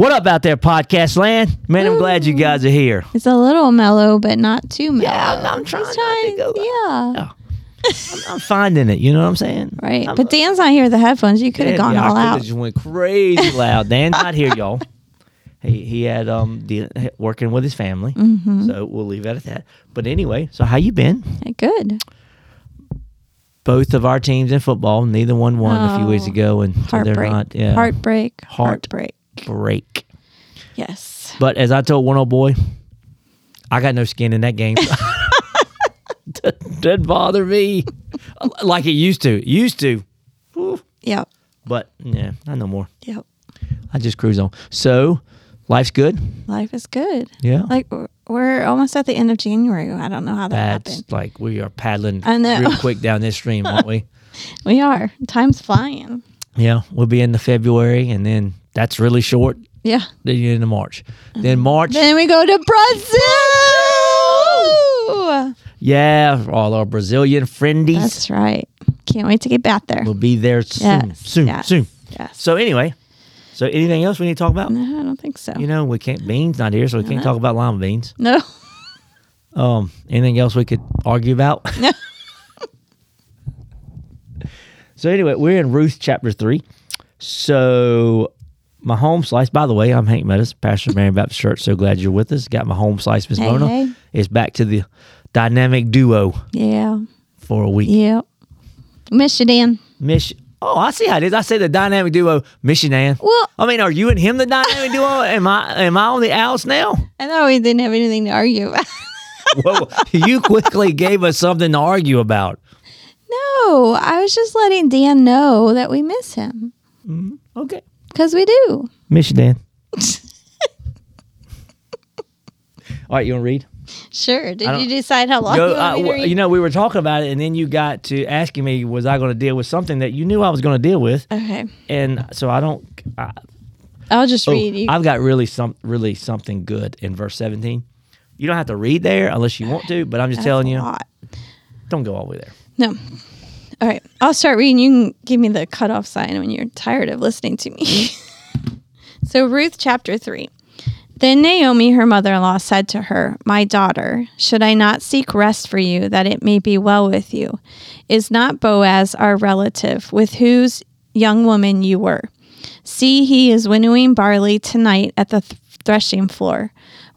What up out there, podcast land? Man, I'm glad you guys are here. It's a little mellow, but not too mellow. Yeah, I'm- I'm trying not to go- Yeah. I'm, I'm finding it. You know what I'm saying? Right. I'm- but Dan's not here with the headphones. You could have gone yeah, all out. Just went crazy loud. Dan's not here, y'all. He he had um de- working with his family, Mm-hmm. so we'll leave it at that. But anyway, so how you been? Good. Both of our teams in football, neither one won a few weeks Oh, ago, and so they're not. Yeah, Heartbreak. Heart- Heartbreak. Break. Yes. But as I told one old boy, I got no skin in that game. Doesn't bother me like it used to. It used to, yeah. but yeah, not no more. Yep. I just cruise on. So, life's good. Life is good. Yeah. Like we're- we're almost at the end of January. I don't know how that That's happened. like we are paddling I know. real quick down this stream, aren't we? We are. Time's flying. Yeah, we'll be into February, and then that's really short. Yeah. Then you're into March. Then March, Then we go to Brazil. yeah, all our Brazilian friendies That's right. Can't wait to get back there. We'll be there soon, Yes. soon, yes, soon. Yes. So anyway, so anything else we need to talk about? No, I don't think so. You know, we can't. Beans not here, so we can't talk about lima beans. no. Um, anything else we could argue about? No. so anyway, we're in Ruth chapter three. So my home slice. By the way, I'm Hank Meadows, pastor of Marion Baptist Church. So glad you're with us. Got my home slice, Miss Hey, Mona. hey. It's back to the dynamic duo Yeah. for a week. Yep. Miss you, Dan. Miss. Oh, I see how it is. I say the dynamic duo, Michigan. Well- I mean, are you and him the dynamic duo? Am I? Am I on the outs now? I thought we didn't have anything to argue about. Whoa, you quickly gave us something to argue about. No, I was just letting Dan know that we miss him Okay. because we do. miss Dan. All right, you want to read? Sure. Did you decide how long Go, you want uh, to read? you know, we were talking about it, and then you got to asking me, was I going to deal with something that you knew I was going to deal with? okay. And so I don't. I, I'll just oh, read you. I've got really some, really something good in verse seventeen. You don't have to read there unless you want to, but I'm just That's telling you, lot. don't go all the way there. No. All right. I'll start reading. You can give me the cutoff sign when you're tired of listening to me. so, Ruth chapter 3. Then Naomi, her mother in law, said to her, My daughter, should I not seek rest for you, that it may be well with you? Is not Boaz our relative, with whose young woman you were? See, he is winnowing barley tonight at the th- threshing floor.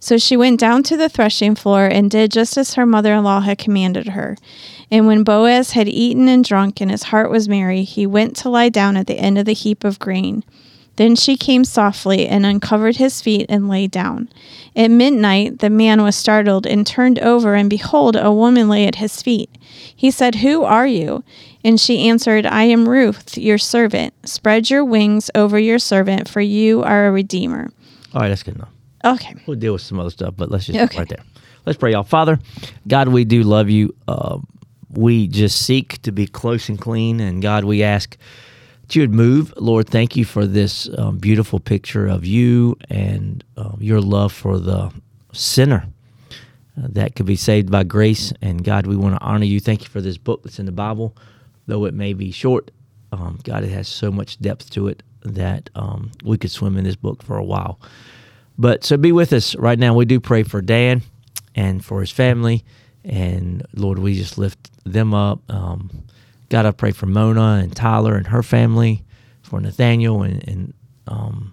So she went down to the threshing floor and did just as her mother in law had commanded her. And when Boaz had eaten and drunk and his heart was merry, he went to lie down at the end of the heap of grain. Then she came softly and uncovered his feet and lay down. At midnight, the man was startled and turned over, and behold, a woman lay at his feet. He said, Who are you? And she answered, I am Ruth, your servant. Spread your wings over your servant, for you are a redeemer. All right, that's good enough. Okay. We'll deal with some other stuff, but let's just Okay. right there. Let's pray, y'all. Father, God, we do love you. Uh, we just seek to be close and clean, and God, we ask that you would move. Lord, thank you for this um, beautiful picture of you and um, your love for the sinner uh, that could be saved by grace. And God, we want to honor you. Thank you for this book that's in the Bible, though it may be short. Um, God, it has so much depth to it that um, we could swim in this book for a while. But so be with us right now. We do pray for Dan and for his family. And Lord, we just lift them up. Um, God, I pray for Mona and Tyler and her family, for Nathaniel and, and um,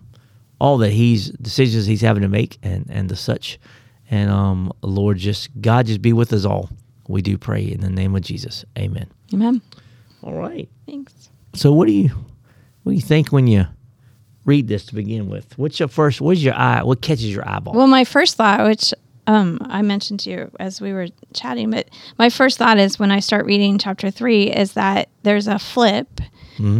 all that he's decisions he's having to make and, and the such. And um, Lord, just God, just be with us all. We do pray in the name of Jesus. Amen. Amen. All right. Thanks. So what do you what do you think when you read this to begin with? What's your first? What's your eye? What catches your eyeball? Well, my first thought, which um, I mentioned to you as we were chatting, but my first thought is when I start reading chapter three is that there's a flip,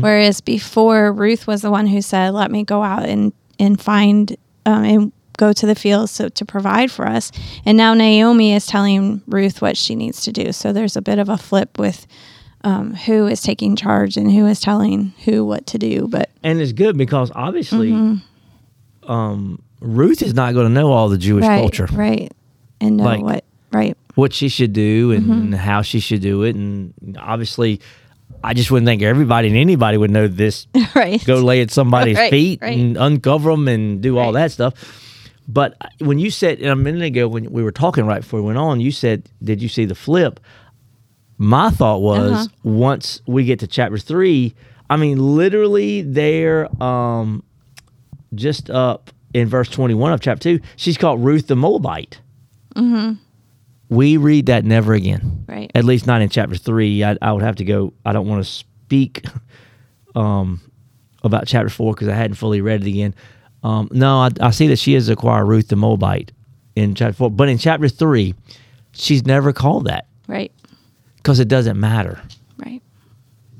whereas before Ruth was the one who said, "Let me go out and and find um, and go to the fields so to provide for us," and now Naomi is telling Ruth what she needs to do. So there's a bit of a flip with. Um, who is taking charge and who is telling who what to do? But and it's good because obviously, um, Ruth is not going to know all the Jewish Mm-hmm. right, culture, right, and know Like- what, right, what she should do, and, Mm-hmm. and how she should do it, and obviously, I just wouldn't think everybody and anybody would know this. right, Go lay at somebody's Right, feet right. and uncover them and do all that stuff. But when you said a minute ago when we were talking right before we went on, you said, "Did you see the flip?" My thought was Uh-huh. once we get to chapter three, I mean, literally there, um, just up in verse twenty-one of chapter two, she's called Ruth the Moabite. Mm-hmm. We read that never again, right. at least not in chapter three. I, I would have to go. I don't want to speak um, about chapter four because I hadn't fully read it again. Um, no, I, I see that she has acquired Ruth the Moabite in chapter four, but in chapter three, she's never called that Right. Because it doesn't matter. Right.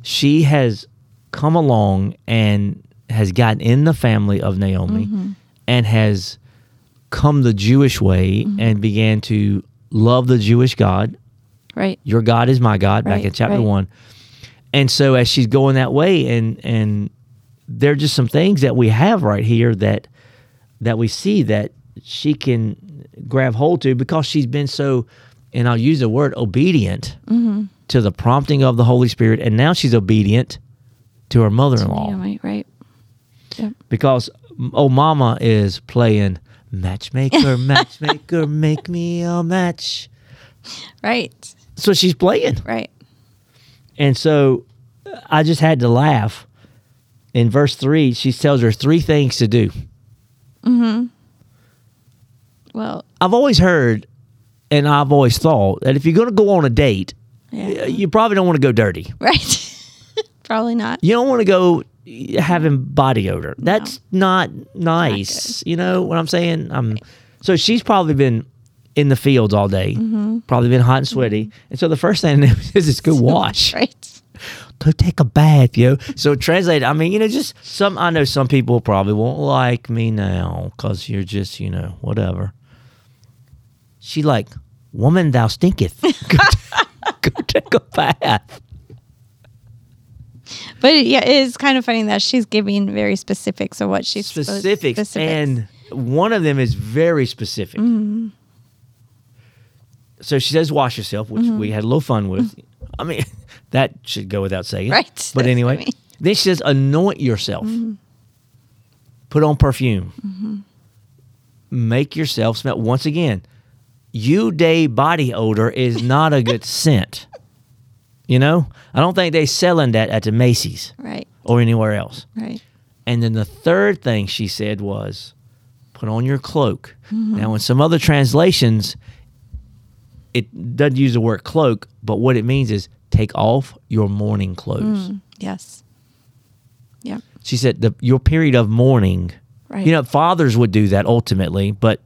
She has come along and has gotten in the family of Naomi mm-hmm. and has come the Jewish way mm-hmm. and began to love the Jewish God. Right. Your God is my God, back in chapter right. one. And so as she's going that way, and and there are just some things that we have right here that that we see that she can grab hold to because she's been so, and I'll use the word obedient Mm-hmm. to the prompting of the Holy Spirit, and now she's obedient to her mother-in-law Naomi, right. Yep. because oh mama is playing matchmaker matchmaker make me a match Right. so she's playing Right. and so i just had to laugh in verse 3 she tells her three things to do mhm Well, i've always heard and i've always thought that if you're going to go on a date yeah. you probably don't want to go dirty Right. Probably not. you don't want to go having body odor. That's not nice. you know what I'm saying? Um, so she's probably been in the fields all day, Mm-hmm. probably been hot and sweaty. And so the first thing is just go wash, Right. go take a bath, yo. So translate. I mean, you know, just some. I know some people probably won't like me now because you're just, you know, whatever. She like, woman, thou stinketh. go, t- go take a bath. But yeah, it is kind of funny that she's giving very specifics of what she's supposed- specifics, specifics. and one of them is very specific. Mm-hmm. So she says, "Wash yourself," which mm-hmm. we had a little fun with. I mean, that should go without saying, Right, But I anyway, mean. then she says, "Anoint yourself, mm-hmm. put on perfume, mm-hmm. make yourself smell." Once again, you day body odor is not a good scent. You know, I don't think they're selling that at the Macy's right. or anywhere else. Right. And then the third thing she said was, put on your cloak. Mm-hmm. Now, in some other translations, it doesn't use the word cloak, but what it means is take off your mourning clothes. Mm, yes. Yeah. She said, the, your period of mourning. Right. You know, fathers would do that ultimately, but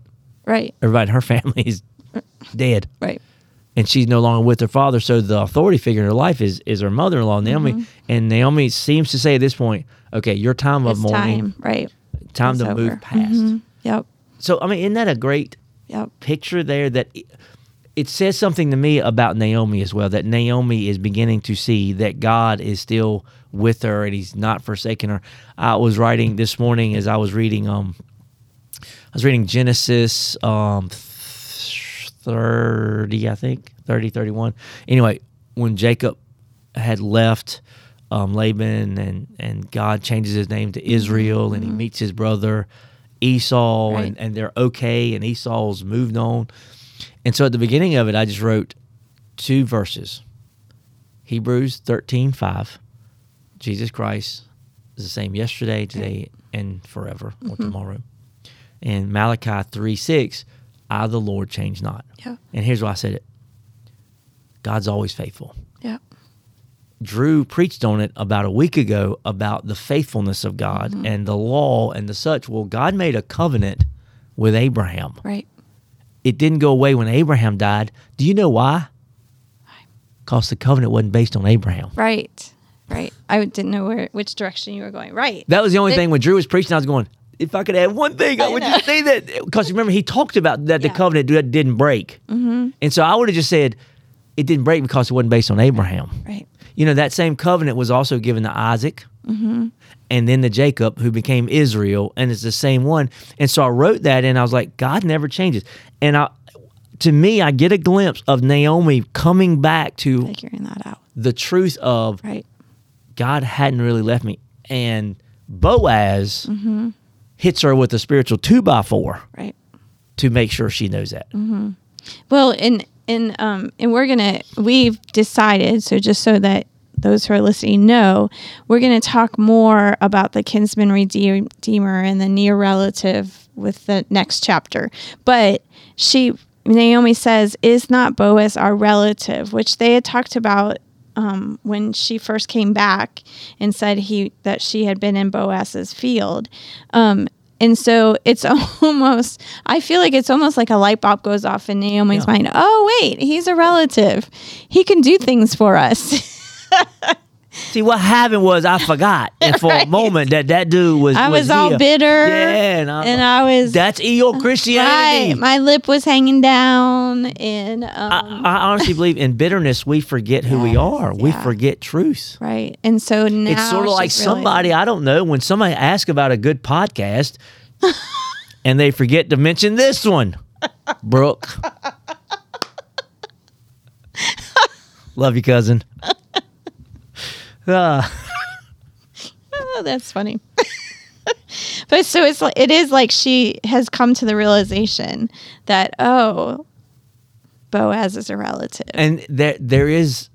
Right. everybody in her family is dead. Right. And she's no longer with her father, so the authority figure in her life is is her mother-in-law Naomi. Mm-hmm. And Naomi seems to say at this point, "Okay, your time of It's mourning, time. Right. time It's to over. move past." Mhm. Yep. So I mean, isn't that a great Yep. picture there? That it, it says something to me about Naomi as well. That Naomi is beginning to see that God is still with her and He's not forsaken her. I was writing this morning as I was reading. Um, I was reading Genesis um, thirty, I think 30, 31. Anyway, when Jacob had left. Um, Laban and and God changes his name to Israel and he meets his brother Esau Right. and, and they're okay and Esau's moved on. And so at the beginning of it, I just wrote two verses. Hebrews 13, 5. Jesus Christ is the same yesterday, today, and forever or tomorrow. And Malachi 3, 6. I, the Lord, change not. Yeah. And here's why I said it God's always faithful. Yeah. Drew preached on it about a week ago about the faithfulness of God mm-hmm. and the law and the such. Well, God made a covenant with Abraham. Right. It didn't go away when Abraham died. Do you know why? Because the covenant wasn't based on Abraham. Right. Right. I didn't know where which direction you were going. Right. That was the only It- thing when Drew was preaching, I was going, if I could add one thing, I, I would know. just say that. Because remember, he talked about that the Yeah. covenant d- didn't break. Mm-hmm. And so I would have just said, it didn't break because it wasn't based on Abraham. right. You know, that same covenant was also given to Isaac Mm-hmm. and then to Jacob, who became Israel, and it's the same one. And so I wrote that and I was like, God never changes. And I, to me, I get a glimpse of Naomi coming back to Figuring that out. the truth of Right. God hadn't really left me. And Boaz Mm-hmm. Hits her with a spiritual two by four Right. to make sure she knows that. Mm-hmm. Well, and and um and we're gonna we've decided so just so that those who are listening know, we're gonna talk more about the kinsman redeemer and the near relative with the next chapter. But she Naomi says, "Is not Boaz our relative?" Which they had talked about um, when she first came back and said he that she had been in Boaz's field. Um, and so it's almost, I feel like it's almost like a light bulb goes off in Naomi's Yeah. mind. Oh, wait, he's a relative. He can do things for us. See, what happened was I forgot, and for a moment that that dude was. I was, all here. bitter. Yeah, and I, And I was, that's EO Christianity. right, my lip was hanging down. And, um, I, I honestly believe in bitterness we forget who we Yes, are. We forget truth. right. And so now it's sort of like somebody I don't know when somebody asks about a good podcast, and they forget to mention this one, Brooke. Love you, cousin. Ah. Oh, that's funny. but so it's it is like she has come to the realization that oh, Boaz is a relative. and there there is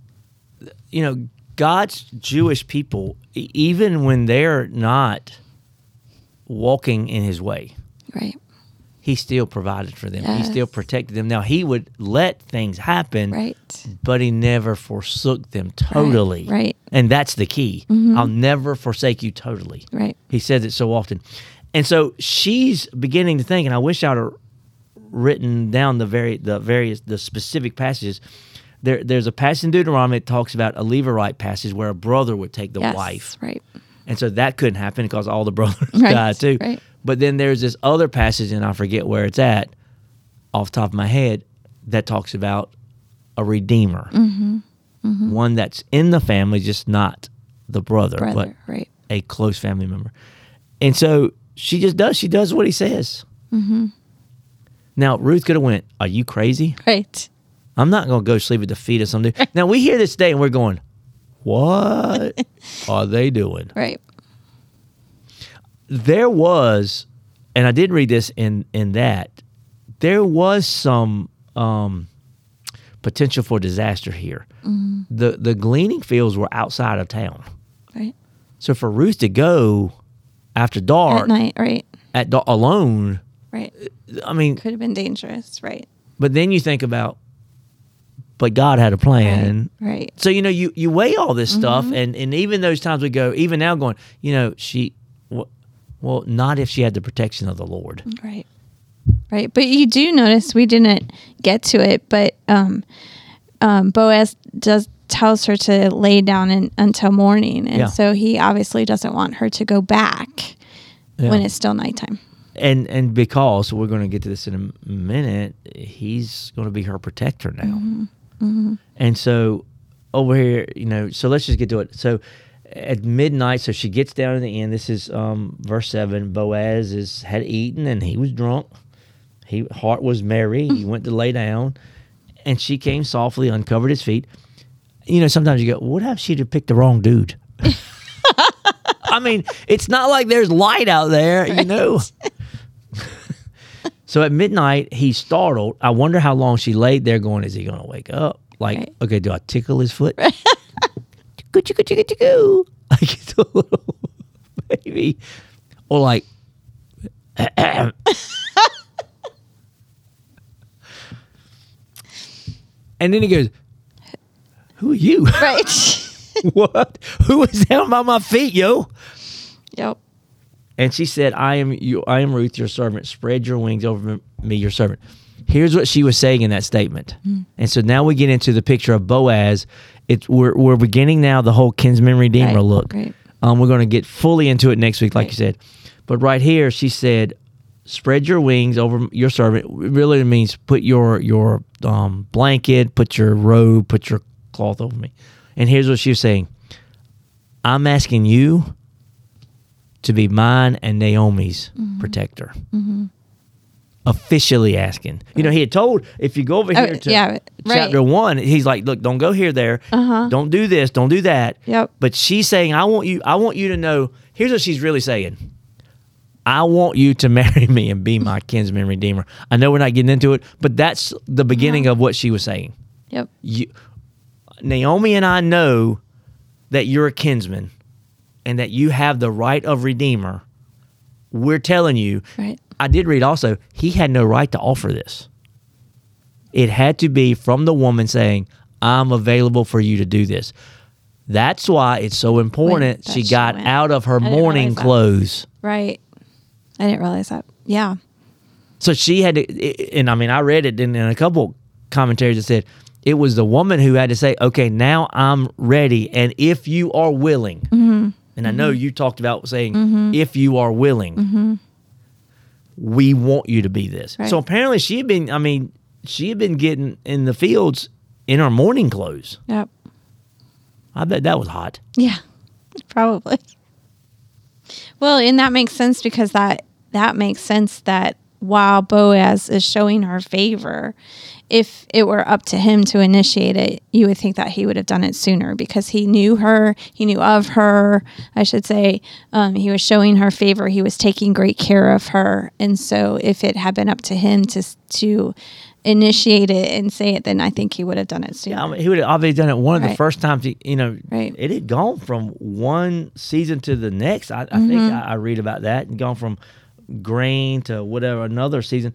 you know god's jewish people even when they're not walking in his way right. He still provided for them he still protected them now he would let things happen Right. but he never forsook them totally right. and that's the key mm-hmm. i'll never forsake you totally Right. he says it so often. And so she's beginning to think, and I wish I'd have written down the very the various the specific passages. There, there's a passage in Deuteronomy that talks about a Levirate passage where a brother would take the yes. wife, Right. and so that couldn't happen because all the brothers Right, died too. right. But then there's this other passage, and I forget where it's at, off the top of my head, that talks about a redeemer, Mm-hmm. one that's in the family, just not the brother, but right. a close family member. And so she just does. She does what he says. Mm-hmm. Now Ruth could have went. Are you crazy? Right. I'm not going to go sleep at the feet of some dude. now we hear this today and we're going, what are they doing? Right. There was, and I didn't read this in in that there was some um, potential for disaster here. Mm-hmm. The the gleaning fields were outside of town, Right. so for Ruth to go after dark At night. Right. at da- alone Right. I mean, Could have been dangerous. Right. but then you think about, but God had a plan. Right. So you know, you you weigh all this stuff, Mm-hmm. and and even those times we go, even now going, you know, she, well, not if she had the protection of the Lord. Right. Right. But you do notice we didn't get to it, but um, um, Boaz does tells her to lay down in, until morning, and Yeah. so he obviously doesn't want her to go back Yeah. when it's still nighttime. and and because we're going to get to this in a minute, he's going to be her protector now. Mm-hmm. And so over here, you know, so let's just get to it. So at midnight, so she gets down to the end. This is um, verse seven. Boaz is had eaten and he was drunk. He heart was merry. He went to lay down, and she came softly, uncovered his feet. You know, sometimes you go, "What if she'd have picked the wrong dude?" I mean, it's not like there's light out there, you know. so at midnight, he's startled. I wonder how long she laid there going, is he going to wake up? Like, Right. okay, do I tickle his foot? Chicka, chicka, chicka, chicka. Like it's a little baby. Or like, and then he goes, Who are you? Right. what? Who is down by my feet, yo? Yep. And she said, I am you I am Ruth, your servant. Spread your wings over me, your servant. Here's what she was saying in that statement. And so now we get into the picture of Boaz. It's we're we're beginning now the whole kinsman redeemer Right, look. right. Um, we're gonna get fully into it next week, like Right. you said. But right here, she said, Spread your wings over your servant. It really means put your your um, blanket, put your robe, put your cloth over me. And here's what she was saying. I'm asking you to be mine and Naomi's Mm-hmm. protector. Officially asking. You know, he had told if you go over Oh, here to yeah, right. chapter one, he's like, look, don't go here, there. Uh-huh. Don't do this. Don't do that. Yep. But she's saying, I want you. I want you to know. Here's what she's really saying. I want you to marry me and be my kinsman redeemer. I know we're not getting into it, but that's the beginning of what she was saying. Yep. You, Naomi and I know that you're a kinsman and that you have the right of redeemer. We're telling you. Right. I did read also, he had no right to offer this. It had to be from the woman saying, I'm available for you to do this. That's why it's so important that she got went. out of her that. clothes. Right. I didn't realize that. Yeah. So she had to, and I mean, I read it in, in a couple commentaries that said it was the woman who had to say, okay, now I'm ready. And if you are willing, Mm-hmm. And I know mm-hmm. you talked about saying, mm-hmm. if you are willing, mm-hmm. we want you to be this. Right. So apparently she had been, I mean, she had been getting in the fields in her mourning clothes. Yep. I bet that was hot. Yeah. Probably. Well, and that makes sense because that that makes sense that while Boaz is showing her favor, if it were up to him to initiate it, you would think that he would have done it sooner because he knew her, he knew of her, I should say. Um, he was showing her favor, he was taking great care of her, and so if it had been up to him to to initiate it and say it, then I think he would have done it sooner. I mean, he would have obviously done it one of the first times. He, you know, Right. it had gone from one season to the next. I, I think Mm-hmm. I, I read about that and gone from grain to whatever another season,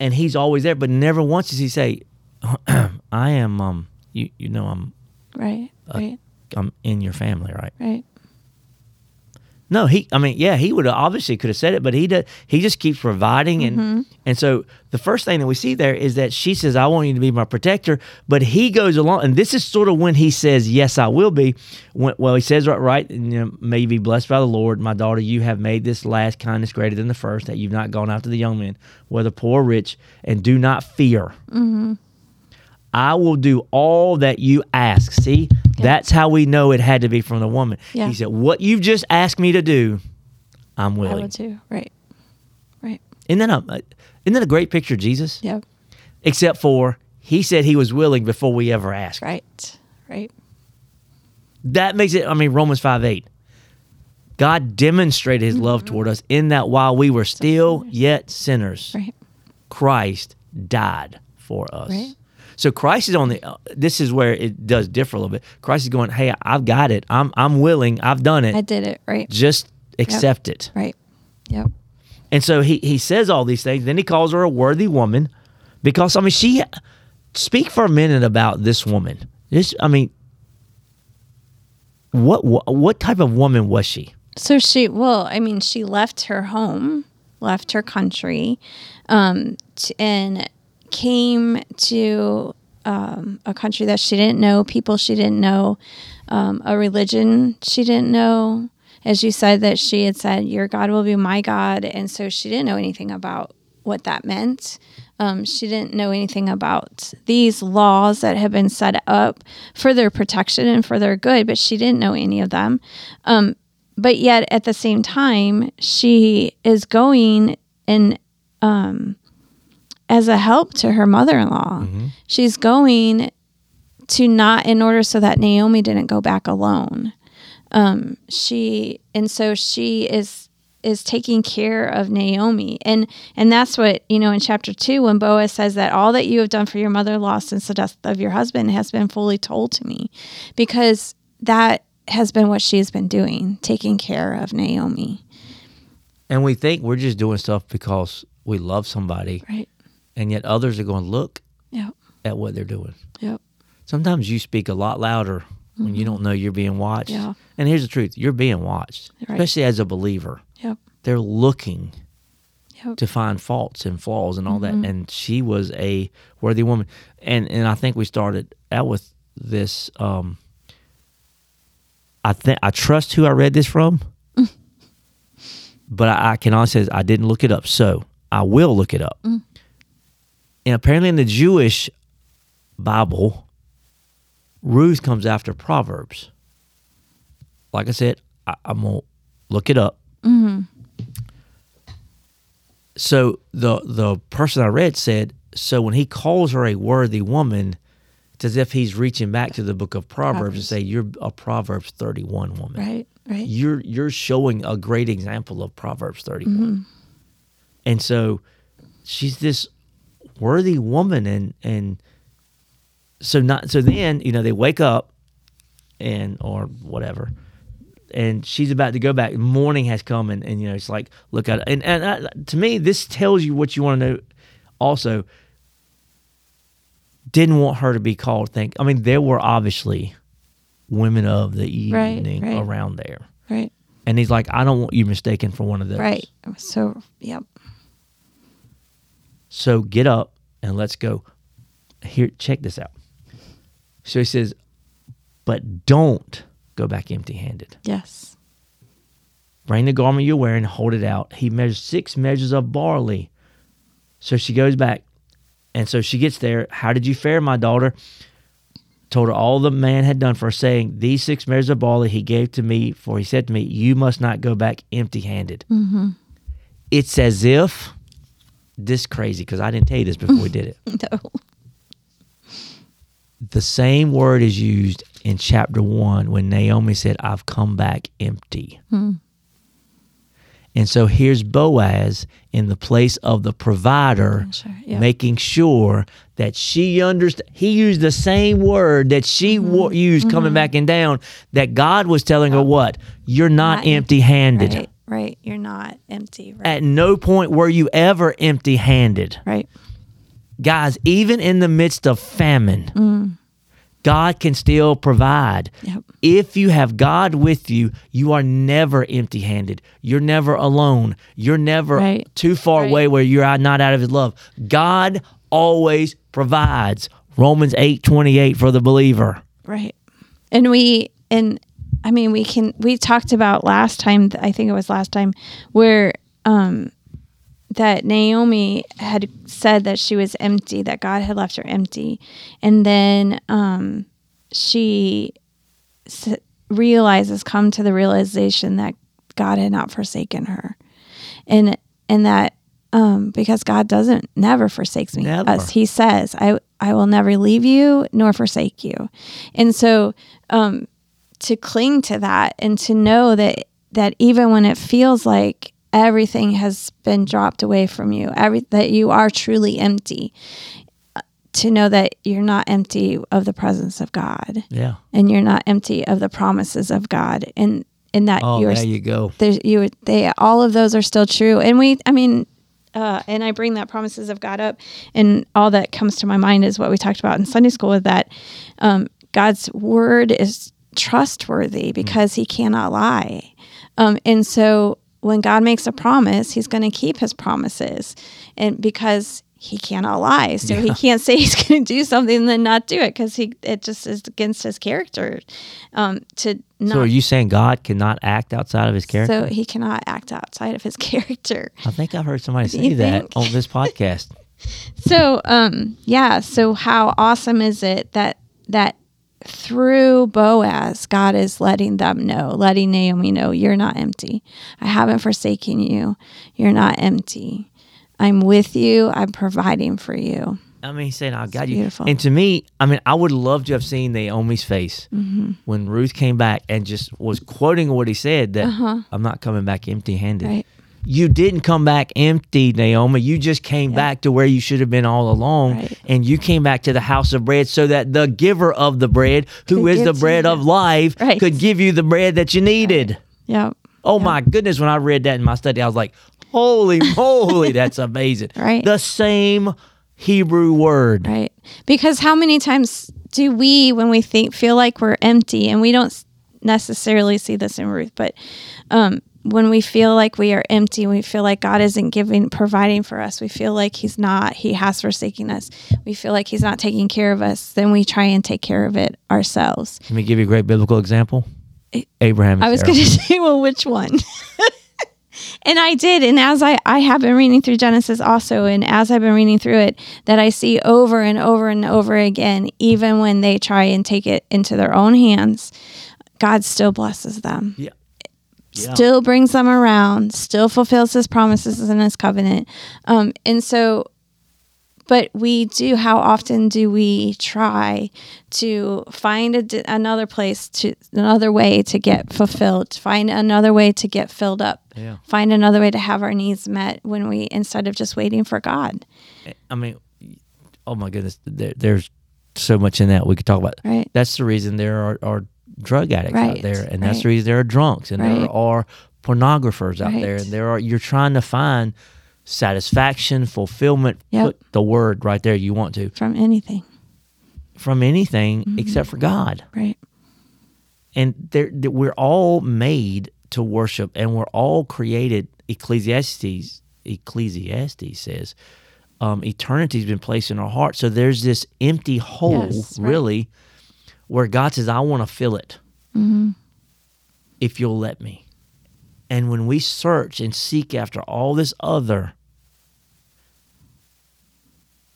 and he's always there. But never once does he say, "I am." Um, you you know, I'm right, right, I'm in your family, right? right. No, he. I mean, yeah, he would have obviously could have said it, but he does. He just keeps providing, and Mm-hmm. and so the first thing that we see there is that she says, "I want you to be my protector," but he goes along, and this is sort of when he says, "Yes, I will be." When, well, he says right, right, and, you know, may you be blessed by the Lord, my daughter. You have made this last kindness greater than the first, that you've not gone after the young men, whether poor or rich, and do not fear. I will do all that you ask. See, that's how we know it had to be from the woman. Yeah. He said, What you've just asked me to do, I'm willing. I would too. Right, right. Isn't that, a, uh, isn't that a great picture of Jesus? Yep. Except for he said he was willing before we ever asked. Right, right. That makes it, I mean, Romans 5 8. God demonstrated his love mm-hmm. toward us in that while we were still yet sinners, Right. Christ died for us. Right. So Christ is on the. Uh, this is where it does differ a little bit. Christ is going, "Hey, I've got it. I'm I'm willing. I've done it. I did it. Right, Just accept it." right. Yep. And so he he says all these things. Then he calls her a worthy woman, because I mean she. Speak for a minute about this woman. This I mean, what what, what type of woman was she? So she, well, I mean, she left her home, left her country, um, and came to um, a country that she didn't know, people she didn't know, um, a religion she didn't know. As you said, that she had said, Your God will be my God. And so she didn't know anything about what that meant. Um, she didn't know anything about these laws that have been set up for their protection and for their good, but she didn't know any of them. Um, but yet at the same time, she is going and um, as a help to her mother-in-law. She's going to not in order so that Naomi didn't go back alone. Um, she and so she is is taking care of Naomi, and and that's what you know in chapter two when Boaz says that all that you have done for your mother-in-law since the death of your husband has been fully told to me, because that has been what she's been doing, taking care of Naomi. And we think we're just doing stuff because we love somebody, Right. And yet others are going to look Yep. at what they're doing. Yep. Sometimes you speak a lot louder when you don't know you're being watched. Yeah. And here's the truth you're being watched, Right. especially as a believer. Yep. They're looking Yep. to find faults and flaws and all Mm-hmm. that. And she was a worthy woman. And and I think we started out with this. Um, I think I trust who I read this from, but I, I can honestly say I didn't look it up, so I will look it up. Mm. And apparently, in the Jewish Bible, Ruth comes after Proverbs. Like I said, I, I'm gonna look it up. Mm-hmm. So the the person I read said, so when he calls her a worthy woman, it's as if he's reaching back to the book of Proverbs, and say, You're a Proverbs thirty one woman. Right. Right. You're you're showing a great example of Proverbs thirty one. Mm-hmm. And so she's this worthy woman and and so not so then, you know, they wake up and or whatever and she's about to go back. Morning has come, and, and you know it's like look at it. and and uh, to me this tells you what you want to know. Also, didn't want her to be called. Think I mean there were obviously women of the Right, evening right. around there, Right. and he's like, I don't want you mistaken for one of those. Right. So, yep. So get up and let's go. Here, check this out. So he says, but don't go back empty-handed. Yes. Bring the garment you're wearing, hold it out. He measures six measures of barley. So she goes back. And so she gets there. How did you fare, my daughter? Told her all the man had done for her, saying, These six measures of barley he gave to me, for he said to me, You must not go back empty handed. Mm-hmm. It's as if this crazy, because I didn't tell you this before we did it. No. The same word is used in chapter one when Naomi said, I've come back empty. And so here's Boaz in the place of the provider, Sure, making sure that she understood. He used the same word that she Mm-hmm. wo- used coming back and down, that God was telling her what? You're not, Not empty. empty handed. Right. Right. You're not empty. Right. At no point were you ever empty handed. right. Guys, even in the midst of famine, Mm. God can still provide. Yep. If you have God with you, you are never empty handed. You're never alone. You're never Right. too far Right. away where you're not out of his love. God always provides. Romans eight twenty eight for the believer. Right. And we and I mean we can we talked about last time I think it was last time where um that Naomi had said that she was empty that God had left her empty. And then um she s- realizes come to the realization that God had not forsaken her. And and that um because God doesn't never forsakes me Never. us he says I I will never leave you nor forsake you. And so um to cling to that and to know that that even when it feels like everything has been dropped away from you every that you are truly empty uh, to know that you're not empty of the presence of God Yeah. and you're not empty of the promises of God and and that Oh, you're there you go. there's you they all of those are still true and we i mean uh, and i bring that promises of god up and all that comes to my mind is what we talked about in sunday school with that um, god's word is trustworthy because he cannot lie um, and so when god makes a promise he's going to keep his promises and because he cannot lie so he can't say he's going to do something and then not do it because he it just is against his character um, to not So are you saying God cannot act outside of his character? so he cannot act outside of his character. I think I've heard somebody say that think? on this podcast. So um yeah, so how awesome is it that that through Boaz, God is letting them know, letting Naomi know, you're not empty. I haven't forsaken you. You're not empty. I'm with you. I'm providing for you. I mean, he's saying, "I got you." And to me, I mean, I would love to have seen Naomi's face Mm-hmm. when Ruth came back and just was quoting what he said that I'm not coming back empty-handed. Uh-huh. Right. You didn't come back empty, Naomi. You just came back to where you should have been all along, Right. and you came back to the house of bread so that the giver of the bread, who Could is the bread of life, Right. could give you the bread that you needed. Yep. Oh my goodness, when I read that in my study, I was like, holy moly, that's amazing. Right. The same Hebrew word. Right. Because how many times do we when we think feel like we're empty and we don't necessarily see this in Ruth, but um, when we feel like we are empty, we feel like God isn't giving, providing for us, we feel like He's not, He has forsaken us, we feel like He's not taking care of us, then we try and take care of it ourselves. Let me give you a great biblical example. Abraham. I was going to say, well, which one? and I did. And as I, I have been reading through Genesis also, and as I've been reading through it, that I see over and over and over again, even when they try and take it into their own hands, God still blesses them. Yeah. Yeah. Still brings them around, still fulfills his promises and his covenant. Um, and so, but we do, how often do we try to find a another place to, another way to get fulfilled, find another way to get filled up, Yeah. find another way to have our needs met when we, instead of just waiting for God, I mean, oh my goodness, there, there's so much in that we could talk about. right? That's the reason there are, are drug addicts out there, and that's right. the reason there are drunks, and there are pornographers out there, and there are you're trying to find satisfaction, fulfillment. Yep. Put the word right there you want to From anything, from anything Mm-hmm. except for God. right? and there we're all made to worship and we're all created ecclesiastes ecclesiastes says um, eternity's been placed in our heart so there's this empty hole Yes, right. really where god says i want to fill it Mm-hmm. if you'll let me and when we search and seek after all this other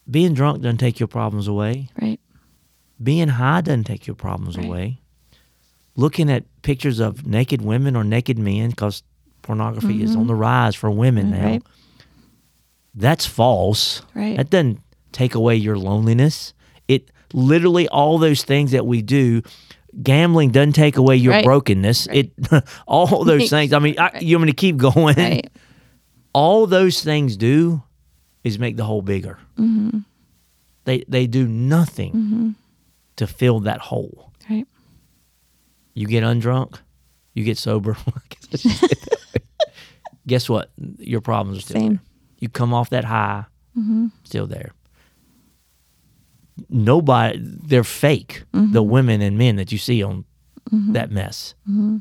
being drunk doesn't take your problems away Right. being high doesn't take your problems Right. away. Looking at pictures of naked women or naked men, because pornography is on the rise for women now, Mm-hmm. Right. that's false. Right. That doesn't take away your loneliness. It literally all those things that we do. Gambling doesn't take away your Right. brokenness. It all those things. I mean, I, you want me to keep going? Right. all those things do is make the hole bigger. Mm-hmm. They they do nothing to fill that hole. Right. You get undrunk, you get sober. Guess what? Your problems are still Same. there. You come off that high, still there. Nobody, they're fake. The mm-hmm. women and men that you see on mm-hmm. that mess. Mm-hmm.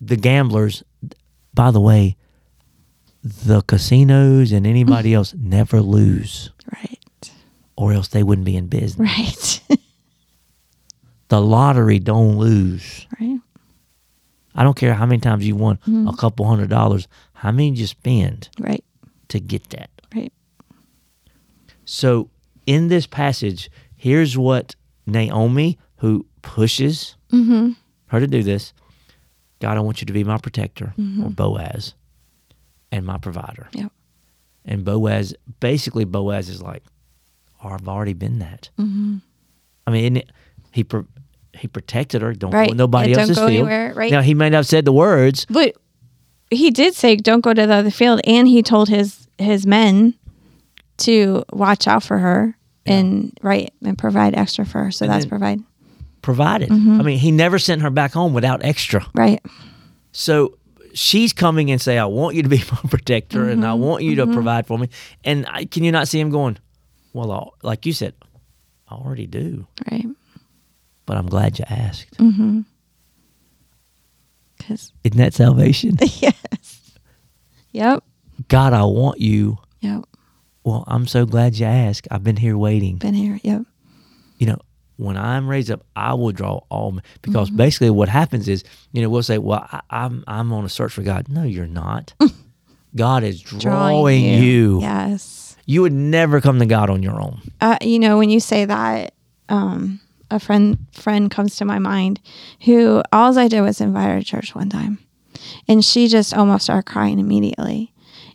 The gamblers, by the way, the casinos and anybody else never lose, Right. or else they wouldn't be in business. Right. The lottery don't lose. right. I don't care how many times you won a couple hundred dollars. How many you spend Right. to get that? Right. So in this passage, here's what Naomi, who pushes mm-hmm. her to do this, God, I want you to be my protector, or mm-hmm. Boaz, and my provider. Yep. And Boaz, basically, Boaz is like, oh, I've already been that. Mm-hmm. I mean, he he protected her. Don't go Right. in nobody Yeah, don't else's go field. anywhere, right. Now he may not have said the words, But he did say, "Don't go to the other field," and he told his his men to watch out for her and right and provide extra for her. So And that's provide provided. Mm-hmm. I mean, he never sent her back home without extra. right. So she's coming and say, "I want you to be my protector, and I Mm-hmm. want you to provide for me." And I, can you not see him going? Well, I'll, like you said, I already do, Right. but I'm glad you asked. Mm. Because Isn't that salvation? yes. Yep. God, I want you. Yep. Well, I'm so glad you asked. I've been here waiting. Been here. Yep. you know, when I'm raised up, I will draw all. Because Mm-hmm. basically, what happens is, you know, we'll say, "Well, I, I'm I'm on a search for God." No, you're not. God is drawing, you. Yes. You would never come to God on your own. uh, you know, when you say that, um, a friend friend comes to my mind who all I did was invite her to church one time, and she just almost started crying immediately,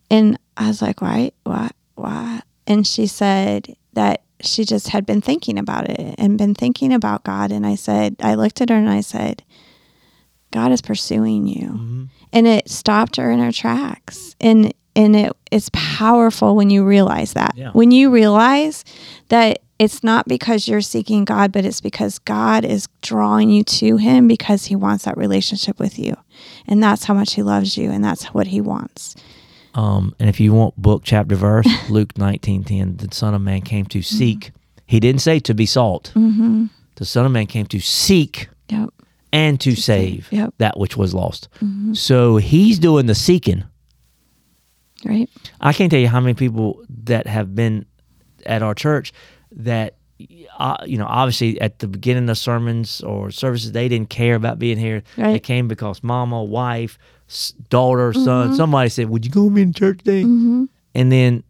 and I was like, "Why? Why? Why?" And she said that she just had been thinking about it and been thinking about God, and I said, I looked at her and I said, "God is pursuing you," mm-hmm. and it stopped her in her tracks, and and it it's powerful when you realize that Yeah. when you realize that it's not because you're seeking God, but it's because God is drawing you to Him because He wants that relationship with you. And that's how much He loves you, and that's what He wants. Um, and if you want book chapter verse, Luke nineteen ten, the Son of Man came to seek He didn't say to be salt. Mm-hmm. The Son of Man came to seek Yep. and to save Yep. that which was lost. So he's doing the seeking. Right. I can't tell you how many people that have been at our church that, uh, you know, obviously at the beginning of sermons or services, they didn't care about being here. They came because mama, wife, daughter, son, somebody said, Would you go with me to church today? And then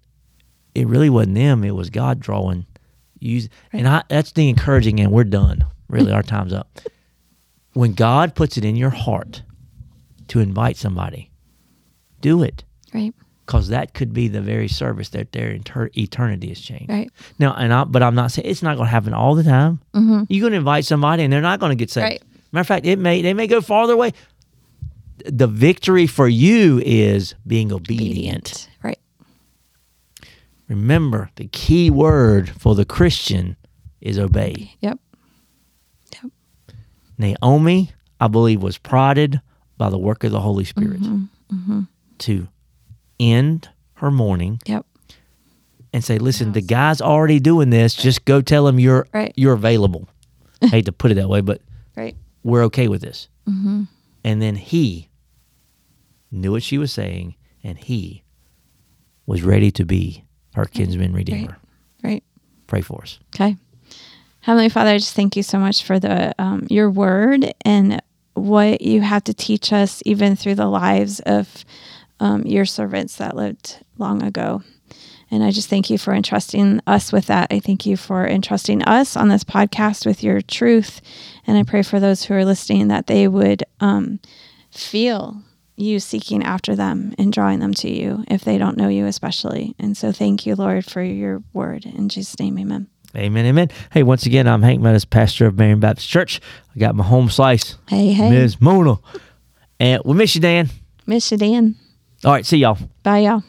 it really wasn't them, it was God drawing. You, And I, that's the encouraging, and we're done. Really, our time's up. When God puts it in your heart to invite somebody, do it Right. because that could be the very service that their inter- eternity is changed. Right. Now, and I, but I'm not saying it's not going to happen all the time. Mm-hmm. You're going to invite somebody, and they're not going to get saved. Right. Matter of fact, it may they may go farther away. The victory for you is being obedient. Right. Remember, the key word for the Christian is obey. Yep. Yep. Naomi, I believe, was prodded by the work of the Holy Spirit Mm-hmm. to end her mourning Yep. and say, "Listen, the guy's already doing this. Just go tell him you're Right. you're available." I hate to put it that way, but Right. we're okay with this. Mm-hmm. And then he knew what she was saying, and he was ready to be her kinsman redeemer. Right. Pray for us. Okay. Heavenly Father, I just thank you so much for the um, your word and what you have to teach us, even through the lives of um, your servants that lived long ago. And I just thank you for entrusting us with that. I thank you for entrusting us on this podcast with your truth. And I pray for those who are listening that they would um, feel you seeking after them and drawing them to you if they don't know you, especially. And so thank you, Lord, for your word. In Jesus' name, amen. Amen, amen. Hey, once again, I'm Hank Meadows, pastor of Marion Baptist Church. I got my home slice, Hey, hey. Ms. Mona. And we miss you, Dan. Miss you, Dan. All right, see y'all. Bye, y'all.